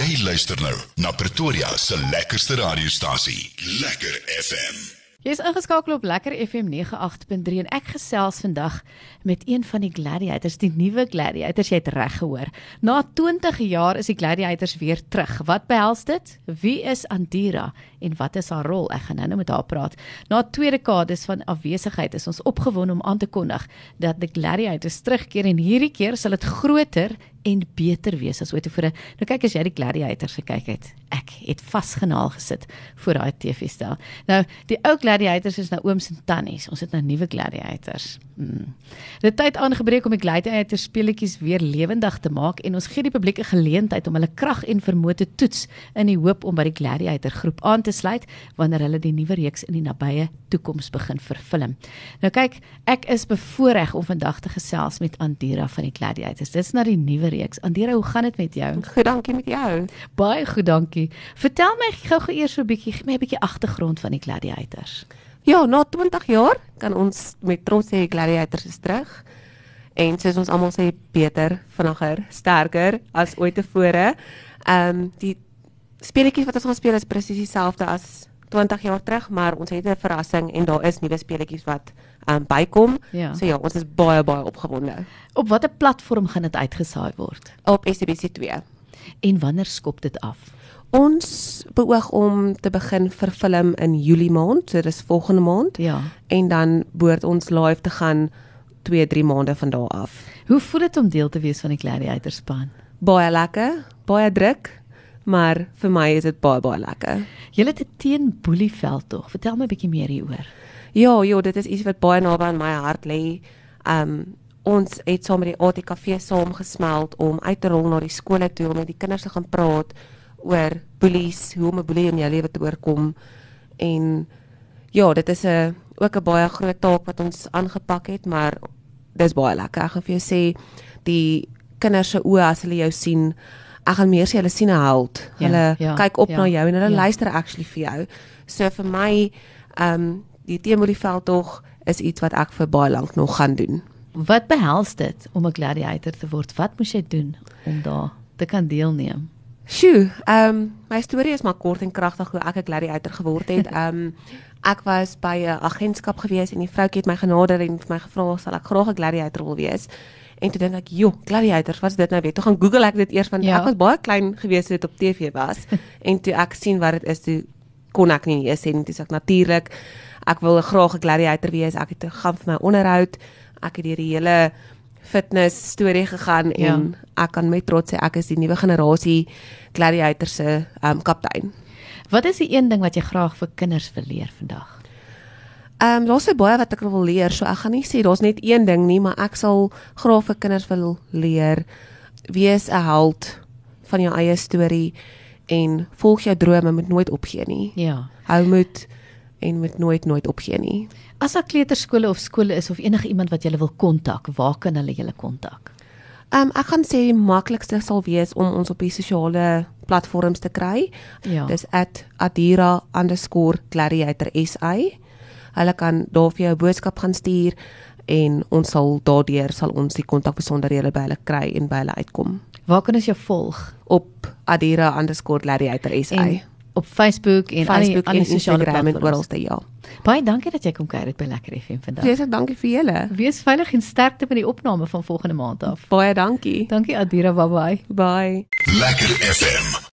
Jy luister nou na Pretoria se lekkerste radiostasie, Lekker FM. Jy is ingeskakel op Lekker FM 98.3 en ek gesels vandag met een van die gladiators, die nuwe gladiators, jy het reg gehoor. Na 20 jaar is die gladiators weer terug. Wat behels dit? Wie is Andira en wat is haar rol? Ek gaan nou met haar praat. Na twee dekades van afwesigheid is ons opgewonde om aan te kondig dat die gladiators terugkeer en hierdie keer sal dit groter en beter wees as ooit tevore. Nou kyk as jy die gladiators gekyk het. Ek het vasgenaal gesit voor daai TV-stel. Nou, die ou gladiators is nou ooms en tannies. Ons het nou nuwe gladiators. Hmm. Dit tyd aangebreek om die gladiators speletjies weer lewendig te maak en ons gee die publiek 'n geleentheid om hulle krag en vermoë te toets in die hoop om by die gladiator groep aan te sluit wanneer hulle die nuwe reeks in die nabye toekoms begin vervilm. Nou kyk, ek is bevoorreg om vandag te gesels met Andira van die gladiators. Dit is nou die nuwe reeks. Andera, hoe gaan dit met jou? Goed, dankie met jou. Baie goed, dankie. Vertel my gou-gou eers so 'n bietjie, gee my 'n bietjie agtergrond van die Gladiators. Ja, na 20 jaar kan ons met trots sê Gladiators is terug. En soos ons almal sê, beter, vinniger, sterker as ooit tevore. Ehm um, die speletjies wat ons gaan speel is presies dieselfde as 20 jaar terug, maar ons het 'n verrassing en daar is nuwe speletjies wat um, bykom. Ja. So ja, ons is baie baie opgewonde. Op watter platform gaan dit uitgesaai word? Op SABC2. En wanneer skop dit af? Ons beoog om te begin vervilm in Julie maand, so dis volgende maand. Ja. En dan behoort ons live te gaan 2, 3 maande van daar af. Hoe voel dit om deel te wees van die Gladiator span? Baie lekker, baie druk, maar vir my is dit baie baie lekker. Jy het 'n teen Boelieveld tog. Vertel my 'n bietjie meer hieroor. Ja, ja, dit is iets wat baie naby aan my hart lê. Um ons het saam met die ATKV saamgesmeld om uit te rol na die skole toe om met die kinders te gaan praat oor boelies, hoe om 'n boelie in jou lewe te oorkom. En ja, dit is 'n ook 'n baie groot taak wat ons aangepak het, maar dis baie lekker. Ek gaan vir jou sê die kinders se oë as hulle jou sien, ek gaan meer sê hulle sien 'n held. Ja, Hulle ja, kyk op ja, na jou en hulle ja. luister actually vir jou. So vir my um die Teemolieveld tog is iets wat ek vir baie lank nog gaan doen. Wat behels dit om 'n gladiator te word? Wat moes jy doen om daar te kan deelneem? Sjoe, ehm um, my storie is maar kort en kragtig hoe ek 'n gladiator geword het. Ehm um, ek was by 'n agentskap gewees en die vroutjie het my genader en vir my gevra sal ek graag 'n gladiator wil wees. En toe dink ek, "Jo, gladiators, wat is dit nou weer?" Toe gaan Google ek dit eers want Ja. ek was baie klein gewees toe dit op TV was. en toe ek sien wat dit is, toe kon ek nie eens sê nie. Toe sê ek natuurlik, ek wil graag 'n gladiator wees. Ek het gegaan vir my onderhoud. Ek het deur die hele fitness storie gegaan Ja. en ek kan met trots sê ek is die nuwe generasie gladiator se um, kaptein. Wat is die een ding wat jy graag vir kinders wil leer vandag? Ehm um, daar's so baie wat ek wil leer, so ek gaan nie sê daar's net een ding nie, maar ek sal graag vir kinders wil leer wees 'n held van jou eie storie en volg jou drome, moet nooit opgee nie. Ja. Hou moed en moet nooit nooit opgee nie. As daar kleuterskole of skole is of enige iemand wat jy wil kontak, waar kan hulle julle kontak? Ehm um, ek gaan sê die maklikste sal wees om ons op die sosiale platforms te kry. Ja. Dis @adira_gladiator.sa. Hulle kan daar vir jou 'n boodskap gaan stuur en ons sal daardeur sal ons die kontakbesonderhede by hulle kry en by hulle uitkom Waar kan ons jou volg? op adira_gladiator.sa. Op Facebook en al die Facebook al en die sosiale Instagram en platforms. oralste ja. Baie dankie dat jy kom kuier by Lekker FM vandag. Ek dankie vir julle. Wees veilig en sterkte met die opname van volgende maand af. Baie dankie. Dankie Adira, bye bye. Bye. Lekker FM.